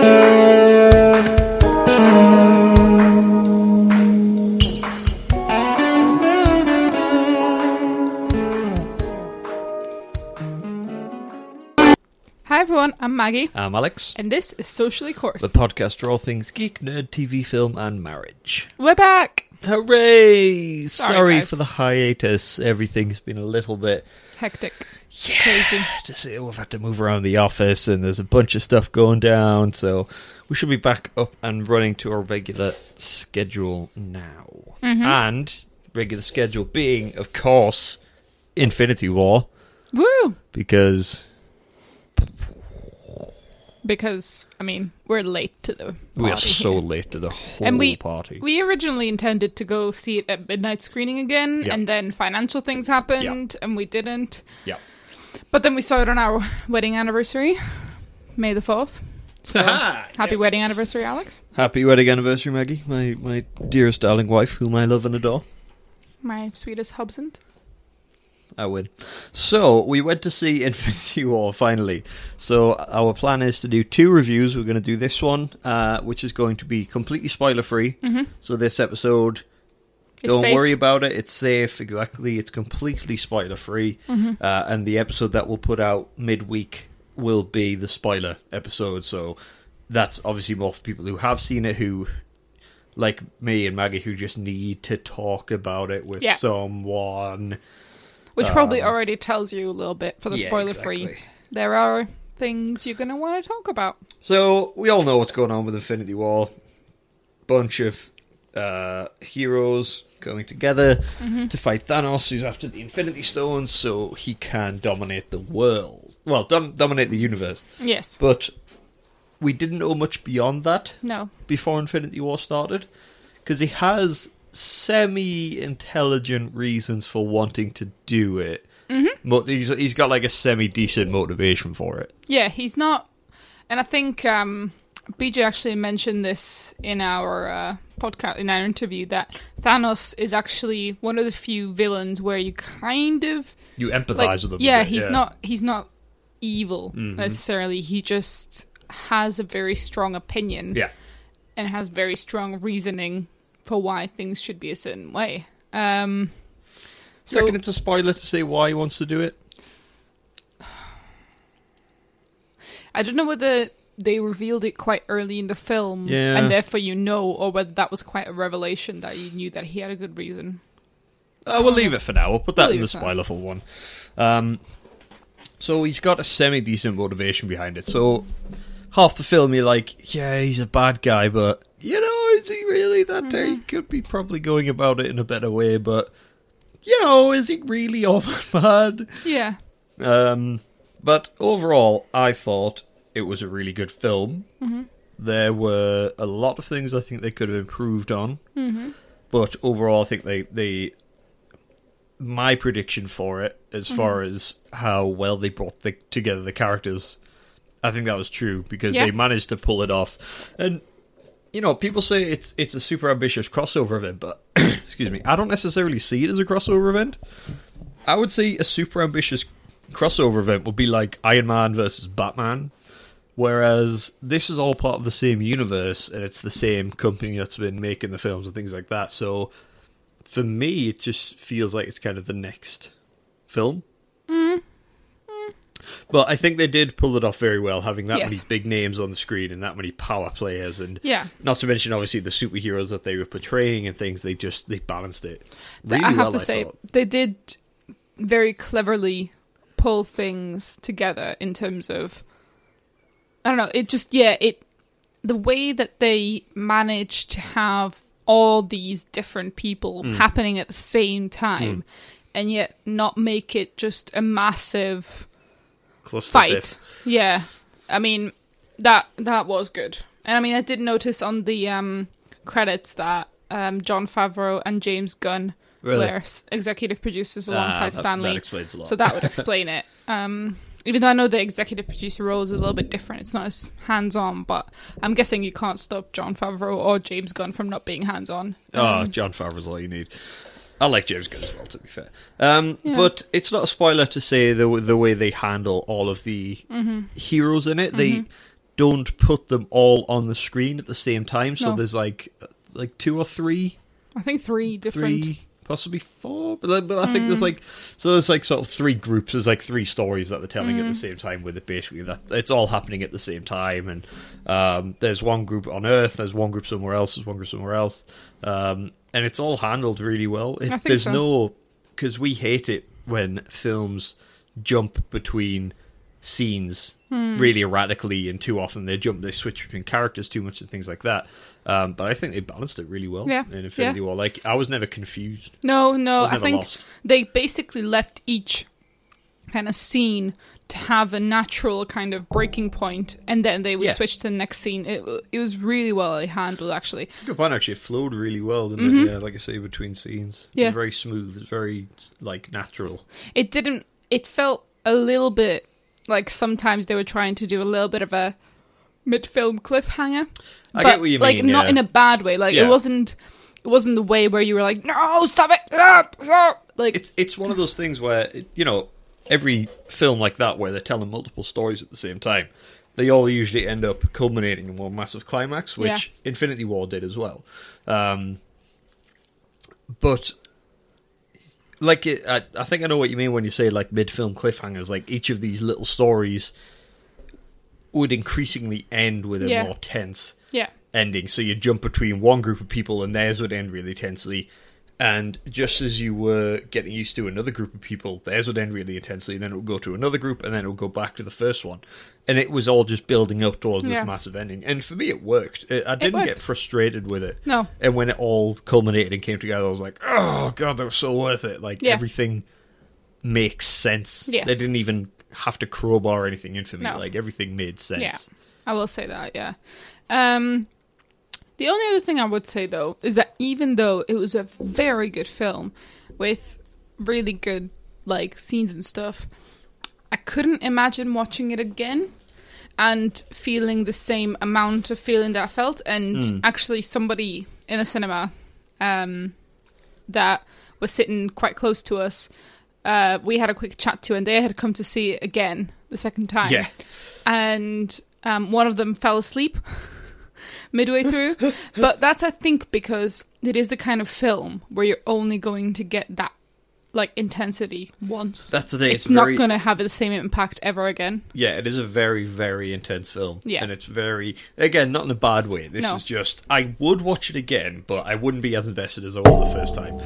Hi everyone, I'm Maggie, I'm Alex, and this is Socially Course. the podcast for all things geek, nerd, TV, film, and marriage. We're back! Hooray! Sorry, guys. for the hiatus. Everything's been a little bit Hectic. Crazy. to say we've had to move around the office, and there's a bunch of stuff going down. So we should be back up and running to our regular schedule now. Mm-hmm. And regular schedule being, of course, Infinity War, Woo! because Because, I mean, we're late to the we are so late to the whole And we- party. We originally intended to go see it at midnight screening again, Yeah. and then financial things happened, and we didn't. yeah. But then we saw it on our wedding anniversary, May the 4th. So, happy wedding anniversary, Alex. Happy wedding anniversary, Maggie, my, my dearest darling wife, whom I love and adore. My sweetest husband. I win. So, we went to see Infinity War finally. So, our plan is to do two reviews. We're going to do this one, uh, which is going to be completely spoiler free. Mm-hmm. So, this episode, It's don't safe. worry about it. It's safe, exactly. It's completely spoiler free. Mm-hmm. Uh, and the episode that we'll put out midweek will be the spoiler episode. So, that's obviously more for people who have seen it, who, like me and Maggie, who just need to talk about it with Yeah. someone. Which probably Um, already tells you a little bit for the Yeah, spoiler free. exactly. There are things you're going to want to talk about. So we all know what's going on with Infinity War. Bunch of uh, heroes going together Mm-hmm. to fight Thanos, who's after the Infinity Stones, so he can dominate the world. Well, dom- dominate the universe. Yes. But we didn't know much beyond that No. before Infinity War started, because he has semi-intelligent reasons for wanting to do it. Mm-hmm. He's he's got like a semi-decent motivation for it. Yeah, he's not. And I think um, BJ actually mentioned this in our uh, podcast, in our interview, that Thanos is actually one of the few villains where you kind of You empathize like. with him. Yeah, he's not. He's not evil Mhm. necessarily. He just has a very strong opinion Yeah. and has very strong reasoning for why things should be a certain way. Um, So, reckon it's a spoiler to say why he wants to do it? I don't know whether they revealed it quite early in the film, Yeah. and therefore you know, or whether that was quite a revelation that you knew that he had a good reason. Uh, we'll leave it for now. We'll put that We'll in the leave it for spoilerful one. Um, so he's got a semi decent motivation behind it. So half the film, you're like, yeah, he's a bad guy, but you know, is he really that? Mm-hmm. He could be probably going about it in a better way, but you know, is he really all that bad? Yeah, Um, but overall, I thought it was a really good film. Mm-hmm. There were a lot of things I think they could have improved on, Mm-hmm. but overall, I think they they. My prediction for it, as Mm-hmm. far as how well they brought the, together the characters, I think that was true because Yeah. they managed to pull it off. And you know, people say it's it's a super ambitious crossover event, but excuse me, I don't necessarily see it as a crossover event. I would say a super ambitious crossover event would be like Iron Man versus Batman, whereas this is all part of the same universe and it's the same company that's been making the films and things like that. So for me, it just feels like it's kind of the next film. Mm. But I think they did pull it off very well, having that Yes. many big names on the screen and that many power players, and yeah. not to mention obviously the superheroes that they were portraying and things. They just they balanced it really I have well. to I say, thought. they did very cleverly pull things together in terms of. I don't know. It just yeah. It the way that they managed to have all these different people Mm. happening at the same time, and yet not make it just a massive Cluster fight. bit. Yeah, I mean that that was good, and I mean I did notice on the um, credits that um, Jon Favreau and James Gunn Really? were executive producers Ah, alongside that- Stan Lee, That explains a lot. so that would explain it. Um, even though I know the executive producer role is a little bit different, it's not as hands on, but I'm guessing you can't stop Jon Favreau or James Gunn from not being hands on. Oh, Jon Favreau's all you need. I like James Gunn as well, to be fair. Um, Yeah. But it's not a spoiler to say the the way they handle all of the Mm-hmm. heroes in it. They don't put them all on the screen at the same time. So No. there's like like two or three I think three different. three, possibly four. But, then- but I think Mm. there's like so there's like sort of three groups. There's like three stories that they're telling Mm. at the same time. With it basically that it's all happening at the same time. And um, there's one group on Earth. There's one group somewhere else. There's one group somewhere else. Um, and it's all handled really well. It, there's so. no because we hate it when films jump between scenes Hmm. really erratically and too often they jump they switch between characters too much and things like that um, but i think they balanced it really well Yeah, in infinity yeah. war like i was never confused No, no, was I think lost. they basically left each kind of scene to have a natural kind of breaking point, and then they would Yeah. switch to the next scene. It, it was really well handled, actually. it's a good point actually it flowed really well didn't it yeah like i say between scenes it Mm-hmm. Yeah. was very smooth it's very like natural It didn't. It felt a little bit like sometimes they were trying to do a little bit of a mid-film cliffhanger. I but, get what you like, mean, not yeah. in a bad way. Like Yeah. it wasn't. It wasn't the way where you were like, "No, stop it! Stop! Stop!" Like it's it's one of those things where you know every film like that where they're telling multiple stories at the same time they all usually end up culminating in one massive climax which Yeah. infinity war did as well um, but like it, I, I think i know what you mean when you say like mid-film cliffhangers like each of these little stories would increasingly end with a Yeah. more tense yeah, ending. So you jump between one group of people and theirs would end really intensely. And just as you were getting used to another group of people, theirs would end really intensely, and then it would go to another group, and then it would go back to the first one. And it was all just building up towards this massive ending. And for me, it worked. I I didn't worked. get frustrated with it. No. And when it all culminated and came together, I was like, oh, God, that was so worth it. Like, Yeah. everything makes sense. Yes. They didn't even have to crowbar anything in for me. No. Like, everything made sense. Yeah, I will say that. Yeah. Um, the only other thing I would say though is that even though it was a very good film with really good like scenes and stuff, I couldn't imagine watching it again and feeling the same amount of feeling that I felt. And Mm. actually, somebody in the cinema um, that was sitting quite close to us, uh, we had a quick chat to, and they had come to see it again the second time Yeah. and um, one of them fell asleep midway through. but that's, I think, because it is the kind of film where you're only going to get that like intensity once. That's the thing. it's It's, not very, going to have the same impact ever again. Yeah, it is a very, very intense film. Yeah. And it's very, again, not in a bad way. This No. is just, I would watch it again, but I wouldn't be as invested as I was the first time.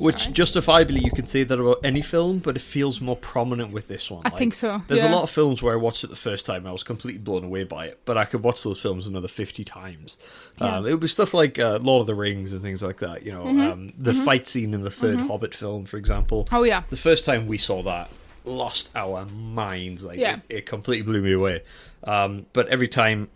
Which, Sorry. justifiably, you can say that about any film, but it feels more prominent with this one. I think so, There's yeah. a lot of films where I watched it the first time and I was completely blown away by it, but I could watch those films another 50 times. Yeah. Um, it was stuff like uh, Lord of the Rings and things like that, you know. Um, the fight scene in the 3rd Hobbit film, for example. Mm-hmm. Oh yeah, The first time we saw that, lost our minds. Like Yeah. it, it completely blew me away. Um, but every time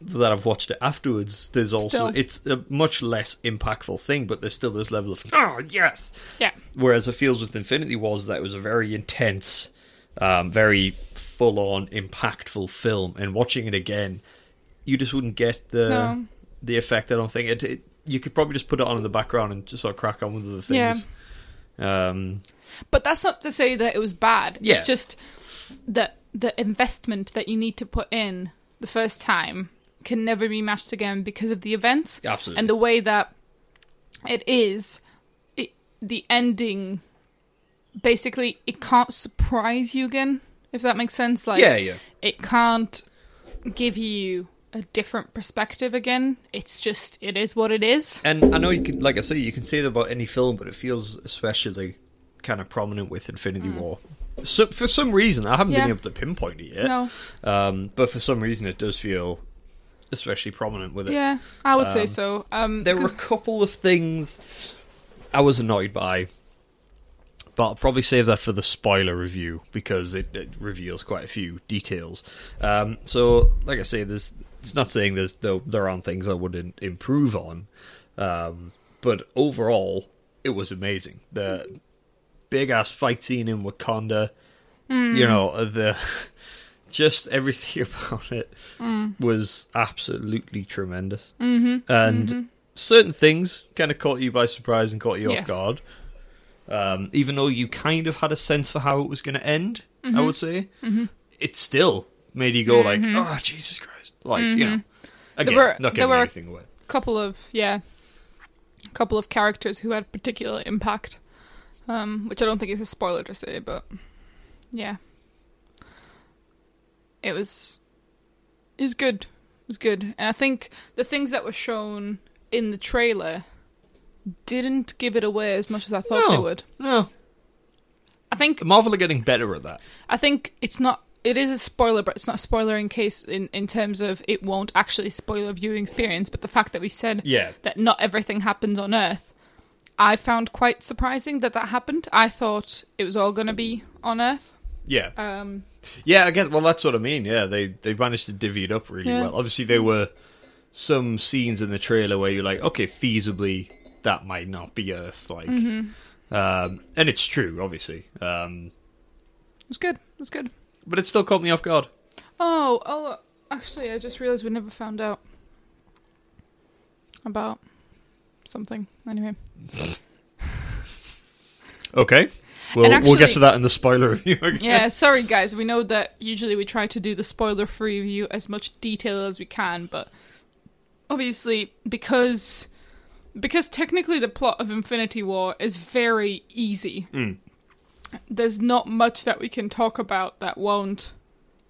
that I've watched it afterwards, there's also Still. it's a much less impactful thing, but there's still this level of oh yes. yeah, Whereas it feels with Infinity Wars that it was a very intense, um, very full on, impactful film, and watching it again, you just wouldn't get the No. the effect. I don't think it, it. You could probably just put it on in the background and just sort of crack on with other things. Yeah. Um, but that's not to say that it was bad. Yeah. It's just that the investment that you need to put in the first time can never be matched again because of the events. Absolutely. and the way that it is it, the ending basically it can't surprise you again if that makes sense like yeah, yeah. it can't give you a different perspective again it's just it is what it is And I know you can, like I say, you can say that about any film, but it feels especially kind of prominent with Infinity War. So for some reason, I haven't Mm. Yeah. been able to pinpoint it yet. no Um, but for some reason, it does feel especially prominent with it. yeah i would say Um, so um There were a couple of things I was annoyed by, but I'll probably save that for the spoiler review because it, it reveals quite a few details. Um, so, like I say, there's it's not saying there's there, there aren't things I wouldn't improve on, um, but overall, it was amazing. The big ass fight scene in Wakanda, you know, the just everything about it was absolutely tremendous. Mm-hmm. And certain things kind of caught you by surprise and caught you Yes. off guard. Um, even though you kind of had a sense for how it was going to end, I would say, it still made you go like, "Oh, Jesus Christ!" Like you know, again, Mm-hmm. were- not there were- anything away. A couple of yeah, a couple of characters who had particular impact, um, which I don't think is a spoiler to say, but yeah, it was it was good. It was good, and I think the things that were shown in the trailer didn't give it away as much as I thought they would. No, I think Marvel are getting better at that. I think it's not. It is a spoiler, but it's not a spoiler in case in in terms of it won't actually spoil a viewing experience. But the fact that we said Yeah, that not everything happens on Earth, I found quite surprising that that happened. I thought it was all going to be on Earth. yeah, Um, yeah. Again, well, that's what I mean. Yeah, they they managed to divvy it up really Yeah. well. Obviously, there were some scenes in the trailer where you're like, okay, feasibly that might not be Earth, like, Mm-hmm. um, and it's true, obviously. Um, it was good. It's good. but it still caught me off guard. Oh, oh, actually, I just realized we never found out about something. Anyway, Okay. We'll, And we'll get to that in the spoiler review again. yeah. Sorry, guys. We know that usually we try to do the spoiler-free review as much detail as we can, but obviously because because technically the plot of Infinity War is very easy. Mm. There's not much that we can talk about that won't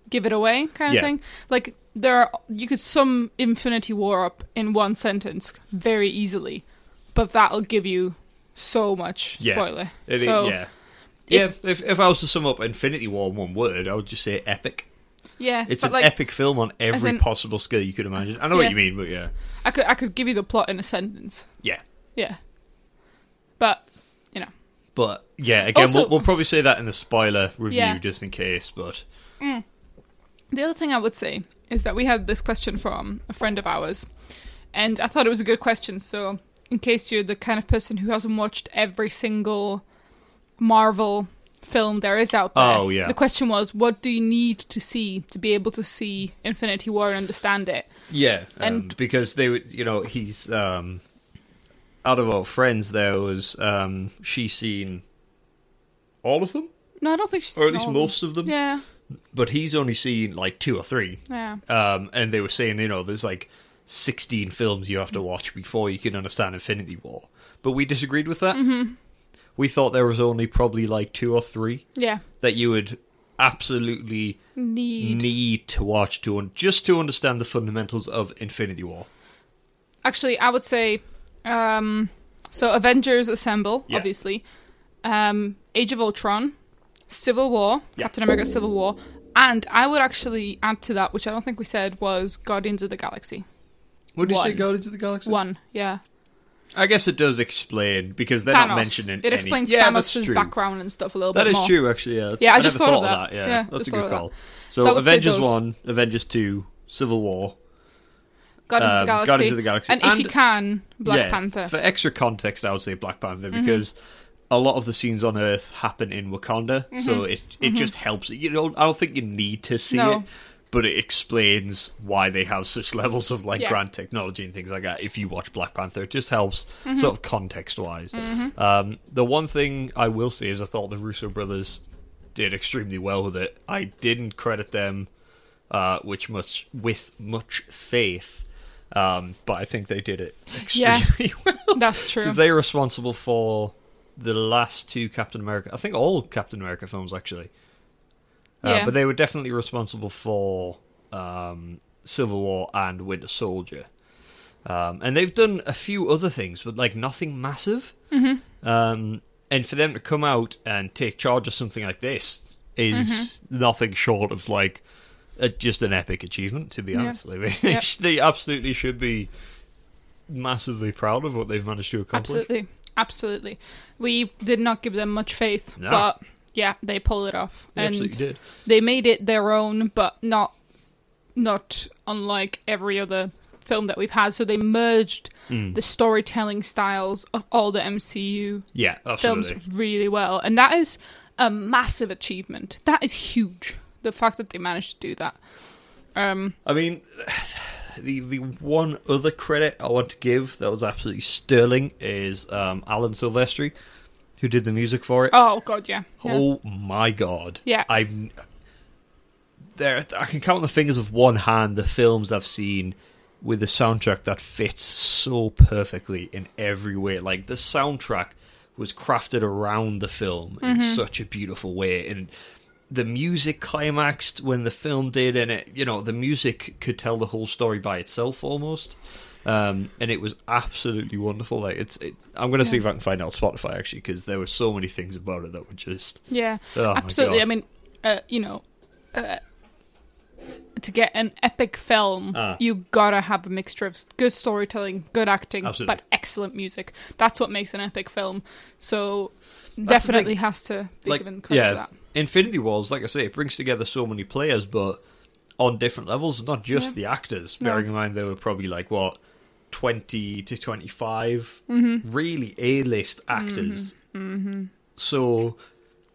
give it away, kind of Yeah. thing. Like there, are, you could sum Infinity War up in one sentence very easily, but that'll give you so much Yeah. spoiler. It- so yeah. Yeah, it's- if, if I was to sum up Infinity War in one word, I would just say epic. yeah, It's an like, epic film on every in- possible scale you could imagine. I know Yeah. what you mean, but yeah. I could I could give you the plot in a sentence. Yeah. Yeah, but you know, But yeah, again, Also- we'll, we'll probably say that in the spoiler review Yeah. just in case. But mm. The other thing I would say is that we had this question from a friend of ours, and I thought it was a good question. So, in case you're the kind of person who hasn't watched every single Marvel film there is out there, Oh, yeah. the question was, what do you need to see to be able to see Infinity War and understand it? yeah, and And- because they, would, you know, he's um, out of our friends. There was um, she seen all of them, No, I don't think she's or at least most of them. Yeah, But he's only seen like two or three. yeah, Um, and they were saying, you know, there's like 16 films you have to watch before you can understand Infinity War. But we disagreed with that. Mm-hmm. We thought there was only probably like two or three yeah. that you would absolutely Need need to watch to un- just to understand the fundamentals of Infinity War. Actually, I would say um, so. Avengers Assemble, Yeah. obviously. Um, Age of Ultron, Civil War, Yeah. Captain America: Civil War, and I would actually add to that, which I don't think we said, was Guardians of the Galaxy. Would you say One. Guardians of the Galaxy? One, yeah. I guess it does explain because they're Thanos. not mentioning. it any- explains yeah, that's Thanos' background and stuff a little That bit That is more. true, actually. Yeah, that's- Yeah, I I just never thought of thought that. Yeah, Yeah, that's a good call. So, So I would say Avengers one, Avengers two, Civil War, Guardians of um, the Galaxy. Guardians of the Galaxy, and, if you can, Black yeah, Panther. Mm-hmm. For extra context, I would say Black Panther because a lot of the scenes on Earth happen in Wakanda, so it it just helps. You know, I don't think you need to see Mm-hmm. No. it, but it explains why they have such levels of like Yeah. grand technology and things like that. If you watch Black Panther, it just helps Mm-hmm. sort of context wise. Um, the one thing I will say is I thought the Russo brothers did extremely well with it. I didn't credit them uh, which much with much faith. Um, but I think they did it Yeah. extremely well That's true. because they were responsible for the last two Captain America. I think all Captain America films actually. Uh, Yeah. But they were definitely responsible for um, Civil War and Winter Soldier. Um, and they've done a few other things, but like nothing massive. Mm-hmm. Um, and for them to come out and take charge of something like this is Mm-hmm. nothing short of like a, just an epic achievement. To be Yeah. honest, like, they, they absolutely should be massively proud of what they've managed to accomplish. Absolutely, absolutely. We did not give them much faith, No. but yeah, they pulled it off, They and absolutely did. they made it their own, but not not unlike every other film that we've had. So they merged Mm. the storytelling styles of all the MCU Yeah, films really well, and that is a massive achievement. That is huge. The fact that they managed to do that. Um, I mean, the the one other credit I want to give that was absolutely sterling is um, Alan Silvestri, who did the music for it. oh god, yeah, yeah. Oh my god! Yeah. I've there I can count on the fingers of one hand the films I've seen with a soundtrack that fits so perfectly in every way. Like the soundtrack was crafted around the film in mm-hmm. such a beautiful way, and the music climaxed when the film did, and it you know the music could tell the whole story by itself almost. Um, and it was absolutely wonderful. Like it's, it, I'm going to see if I can find it on Spotify actually, because there were so many things about it that were just Yeah, Oh absolutely. I mean, uh, you know, uh, to get an epic film, Ah. you gotta have a mixture of good storytelling, good acting, Absolutely. but excellent music. That's what makes an epic film. So the definitely has to be like given credit yeah, for that. Infinity Wars, like I say, it brings together so many players, but on different levels. Not just Yeah. the actors. No. Bearing in mind they were probably like what twenty to 25 Mm-hmm. really A list actors. So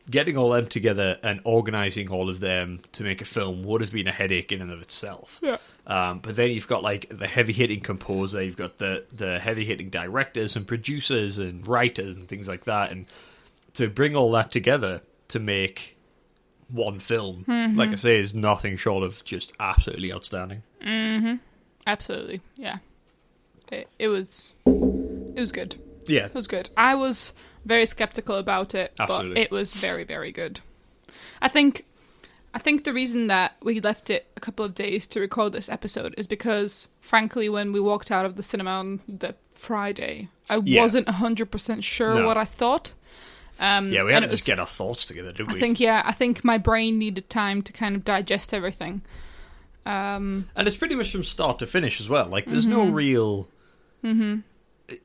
getting all them together and organizing all of them to make a film would have been a headache in and of itself. Yeah. Um, but then you've got like the heavy hitting composer, you've got the the heavy hitting directors and producers and writers and things like that, and to bring all that together to make one film, Mm-hmm. like I say, is nothing short of just absolutely outstanding. Absolutely, yeah. It, it was, it was good. Yeah, It was good. I was very skeptical about it, Absolutely. but it was very, very good. I think, I think the reason that we left it a couple of days to record this episode is because, frankly, when we walked out of the cinema on the Friday, I Yeah. wasn't hundred percent sure No. what I thought. Um, yeah, we had to it just was- get our thoughts together, didn't I think, yeah, I think my brain needed time to kind of digest everything. Um, And it's pretty much from start to finish as well. Like there's Mm-hmm. no real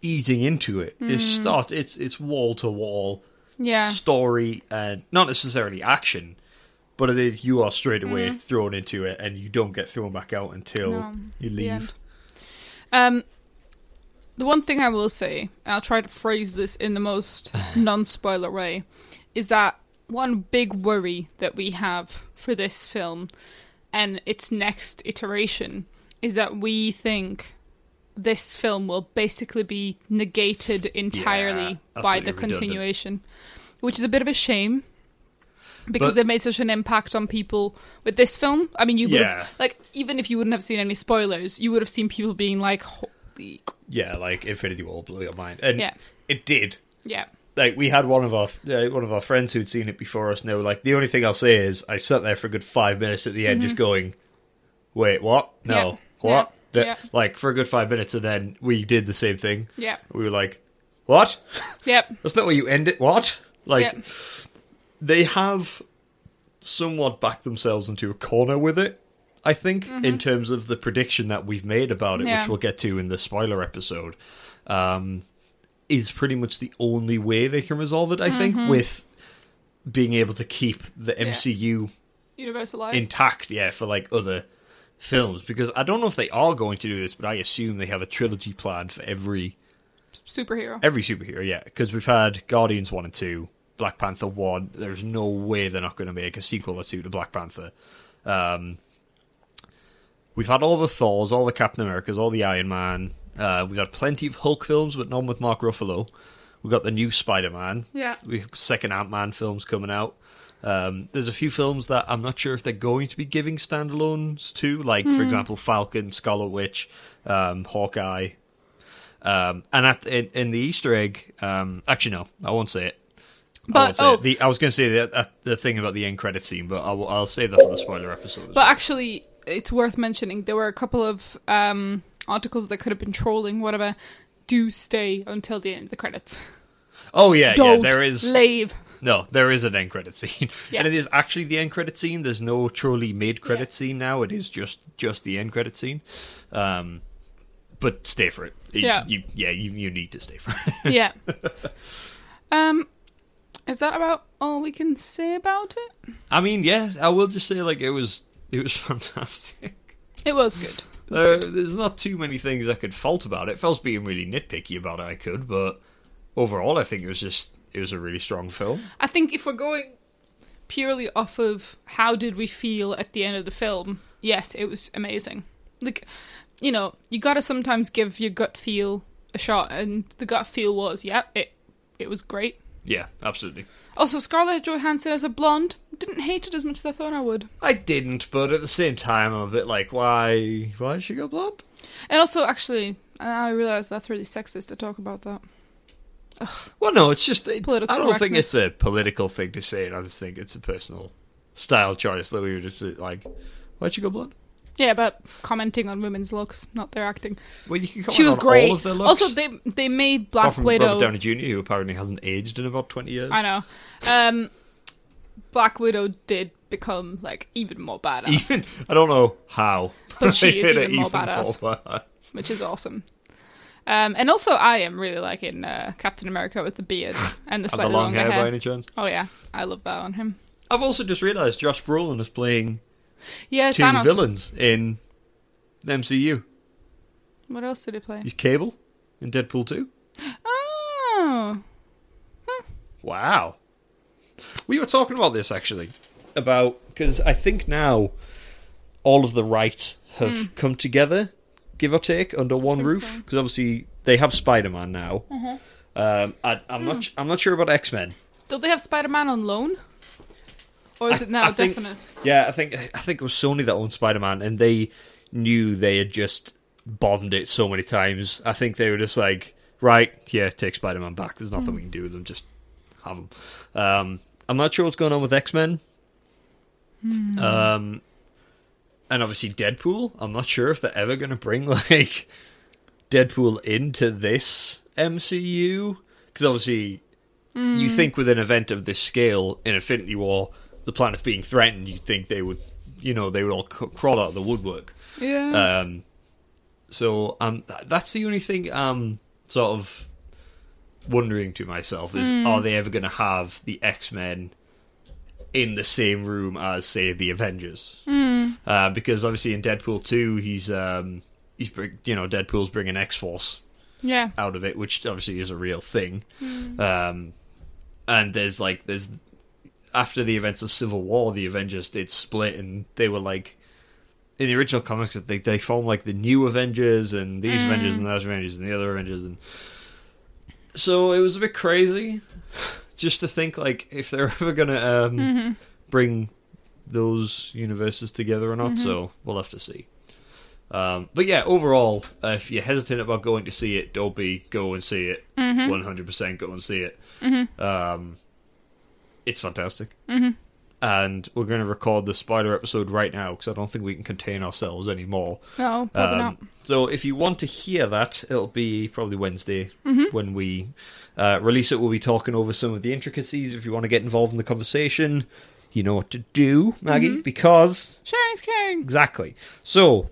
easing into it. It's Mm. start. It's it's wall to wall yeah, story and not necessarily action, but it is you are straight away Mm-hmm. thrown into it and you don't get thrown back out until No, you leave. end. Um, the one thing I will say, and I'll try to phrase this in the most non-spoiler way, is that one big worry that we have for this film and its next iteration is that we think this film will basically be negated entirely Yeah, by the redundant. continuation, which is a bit of a shame because But- they've made such an impact on people with this film. I mean, you would Yeah. have like even if you wouldn't have seen any spoilers, you would have seen people being like, "Holy, Yeah, like Infinity War blew your mind, and Yeah. it did. yeah, Like we had one of our uh, one of our friends who'd seen it before us. And they were like, the only thing I'll say is I sat there for a good five minutes at the end, just going, "Wait, what? No, Mm-hmm. Yeah. what?" Yeah. That- Yeah. Like for a good five minutes, and then we did the same thing. yeah, We were like, "What? yep, That's not where you end it. What?" Like yep, they have somewhat backed themselves into a corner with it. I think in terms of the prediction that we've made about it, Mm-hmm. Yeah. which we'll get to in the spoiler episode, um, is pretty much the only way they can resolve it. I Mm-hmm. think with being able to keep the MCU Universal Life. intact, yeah, for like other films. Because I don't know if they are going to do this, but I assume they have a trilogy planned for every superhero. every superhero, yeah, because we've had Guardians one and two, Black Panther one. There's no way they're not going to make a sequel or two to Black Panther. Um, we've had all the Thors, all the Captain Americas, all the Iron Man. Uh, we've had plenty of Hulk films, but none with Mark Ruffalo. We've got the new Spider Man. Yeah. We have second Ant Man films coming out. Um, there's a few films that I'm not sure if they're going to be giving standalones to, like Hmm. for example, Falcon, Scarlet Witch, um, Hawkeye, um, and at, in, in the Easter egg, um, actually no, I won't say it. I But- won't say oh. it. The, I was going to say the, uh, the thing about the end credit scene, but I'll, I'll save that for the spoiler episode. But actually, it's worth mentioning there were a couple of um, articles that could have been trolling, whatever. Do stay until the end of the credits. oh yeah, Don't yeah, there is leave. No, there is an end credit scene, Yeah. and it is actually the end credit scene. There's no truly mid credit Yeah. scene now. It is just just the end credit scene. Um, but stay for it. You- Yeah. you, yeah, you you need to stay for it. yeah. Um, is that about all we can say about it? I mean, yeah, I will just say like it was it was fantastic. It was good. Uh, there's not too many things I could fault about it. If I was being really nitpicky about it, I could, but overall, I think it was just it was a really strong film. I think if we're going purely off of how did we feel at the end of the film, yes, it was amazing. Like, you know, you gotta sometimes give your gut feel a shot, and the gut feel was, yeah, it it was great. Yeah, absolutely. Also, Scarlett Johansson as a blonde didn't hate it as much as I thought I would. I didn't, but at the same time, I'm a bit like, why? Why did she go blonde? And also, actually, I realize that's really sexist to talk about that. Well, no, it's just. It's, Political I don't think it's a political thing to say. It, I just think it's a personal style choice that we were just uh, like, why'd you go blonde? Yeah, but commenting on women's looks, not their acting. Well, you can comment she was on great. all of their looks. Also, they they made Black from Widow. Robert Downey Jr., who apparently hasn't aged in about twenty years. I know. Um, Black Widow did become like even more badass, Even I don't know how, But she is made even more badass. badass. which is awesome. Um, and also, I am really liking uh, Captain America with the beard and the And slightly the long longer hair, hair. by any chance? Oh yeah, I love that on him. I've also just realised Josh Brolin is playing Yeah, two Thanos. villains in the MCU. What else did he play? He's Cable in Deadpool 2. Oh, Wow. We were talking about this actually. About because I think now all of the rights have come together, give or take, under one think roof. Because obviously they have Spider Man now. Um, I, I'm not. I'm not sure about X Men. Don't they have Spider-Man on loan, or is I- it now I think- definite? Yeah, I think. I think it was Sony that owned Spider Man, and they knew they had just bombed it so many times. I think they were just like, right, yeah, take Spider Man back. There's nothing we can do with them. Just have them. Um, I'm not sure what's going on with X Men. Um, and obviously Deadpool. I'm not sure if they're ever going to bring like Deadpool into this MCU because obviously you think with an event of this scale in Infinity War, the planet's being threatened. You think they would, you know, they would all c- crawl out of the woodwork. Yeah. Um, so um, th- that's the only thing I'm sort of wondering to myself is are they ever going to have the X Men in the same room as say the Avengers? Uh, because obviously in Deadpool two, he's um, he's you know Deadpool's bringing X Force yeah. out of it, which obviously is a real thing. Um, and there's like there's after the events of Civil War, the Avengers did split, and they were like in the original comics, they they formed like the new Avengers and these Avengers and those Avengers and the other Avengers, and so it was a bit crazy just to think like if they're ever gonna um, bring those universes together or not. So we'll have to see. Um, but yeah, overall, uh, if you're hesitant about going to see it, don't be. Go and see it. One hundred percent, go and see it. Um, it's fantastic. And we're going to record the spider episode right now because I don't think we can contain ourselves anymore. No, probably not. Um, so if you want to hear that, it'll be probably Wednesday Mm-hmm. when we uh, release it. We'll be talking over some of the intricacies. If you want to get involved in the conversation, you know what to do, Maggie, Mm-hmm. because Sharing's caring. Exactly. So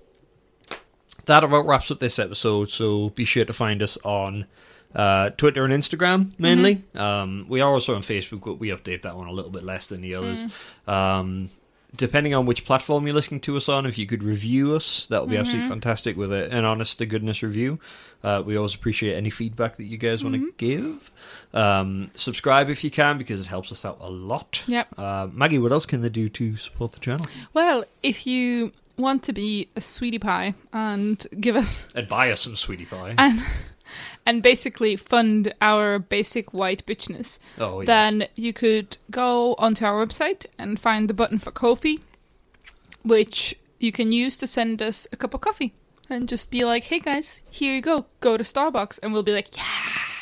that about wraps up this episode. So be sure to find us on uh, Twitter and Instagram mainly. Um, we are also on Facebook, but we update that one a little bit less than the others. Um, depending on which platform you're listening to us on, if you could review us, that would be absolutely fantastic with a, an honest to goodness review. Uh, we always appreciate any feedback that you guys want to give. Um, subscribe if you can because it helps us out a lot. Yep. Uh, Maggie, what else can they do to support the channel? Well, if you want to be a sweetie pie and give us And buy us some sweetie pie. and and basically fund our basic white bitchness, oh, yeah. then you could go onto our website and find the button for Ko-fi, which you can use to send us a cup of coffee and just be like, "Hey guys, here you go. Go to Starbucks," and we'll be like, "Yes."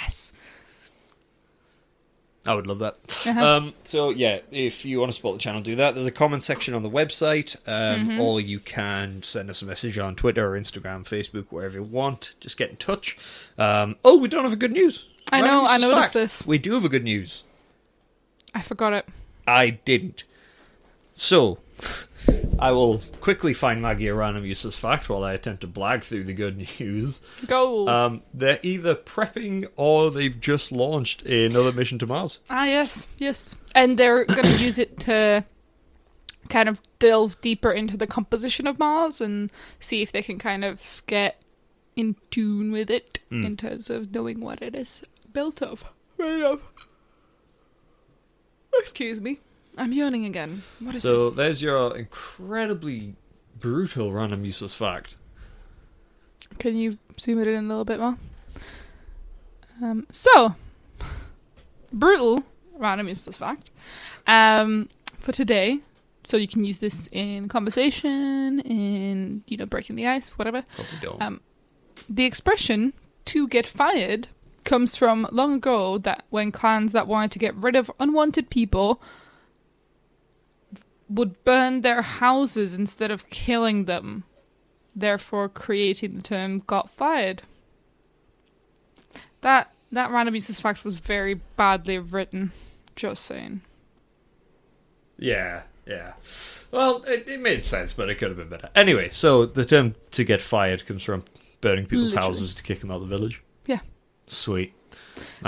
I would love that. Uh-huh. Um, so yeah, if you want to support the channel, do that. There's a comment section on the website, um, Mm-hmm. or you can send us a message on Twitter or Instagram, Facebook, wherever you want. Just get in touch. Um, oh, we don't have a good news. I Right, know, this I noticed fact. this. We do have a good news. I forgot it. I didn't. So, I will quickly find Maggie a random useless fact while I attempt to blag through the good news. Go. Um, they're either prepping or they've just launched another mission to Mars. Ah, yes, yes. And they're going to use it to kind of delve deeper into the composition of Mars and see if they can kind of get in tune with it Mm. in terms of knowing what it is built of. Right of. Excuse me. I'm yawning again. What is So this? there's your incredibly brutal random useless fact. Can you zoom it in a little bit more? Um, so, brutal random useless fact um, for today. So you can use this in conversation, in you know breaking the ice, whatever. Don't. Um, the expression "to get fired" comes from long ago. That when clans that wanted to get rid of unwanted people would burn their houses instead of killing them, therefore creating the term "got fired." That that random useless fact was very badly written. Just saying. Yeah, yeah. Well, it, it made sense, but it could have been better. Anyway, so the term to get fired comes from burning people's Literally. houses to kick them out of the village. Yeah. Sweet.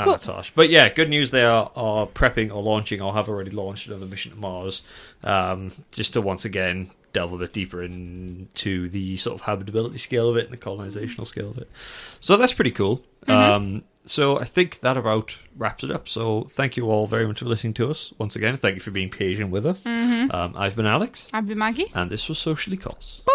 Cool. But yeah, good news they are, are prepping or launching or have already launched another mission to Mars. Um, just to once again delve a bit deeper into the sort of habitability scale of it and the colonizational scale of it. So that's pretty cool. Um, so I think that about wraps it up. So thank you all very much for listening to us once again. Thank you for being patient with us. Um, I've been Alex, I've been Maggie. and this was Socially. Bye.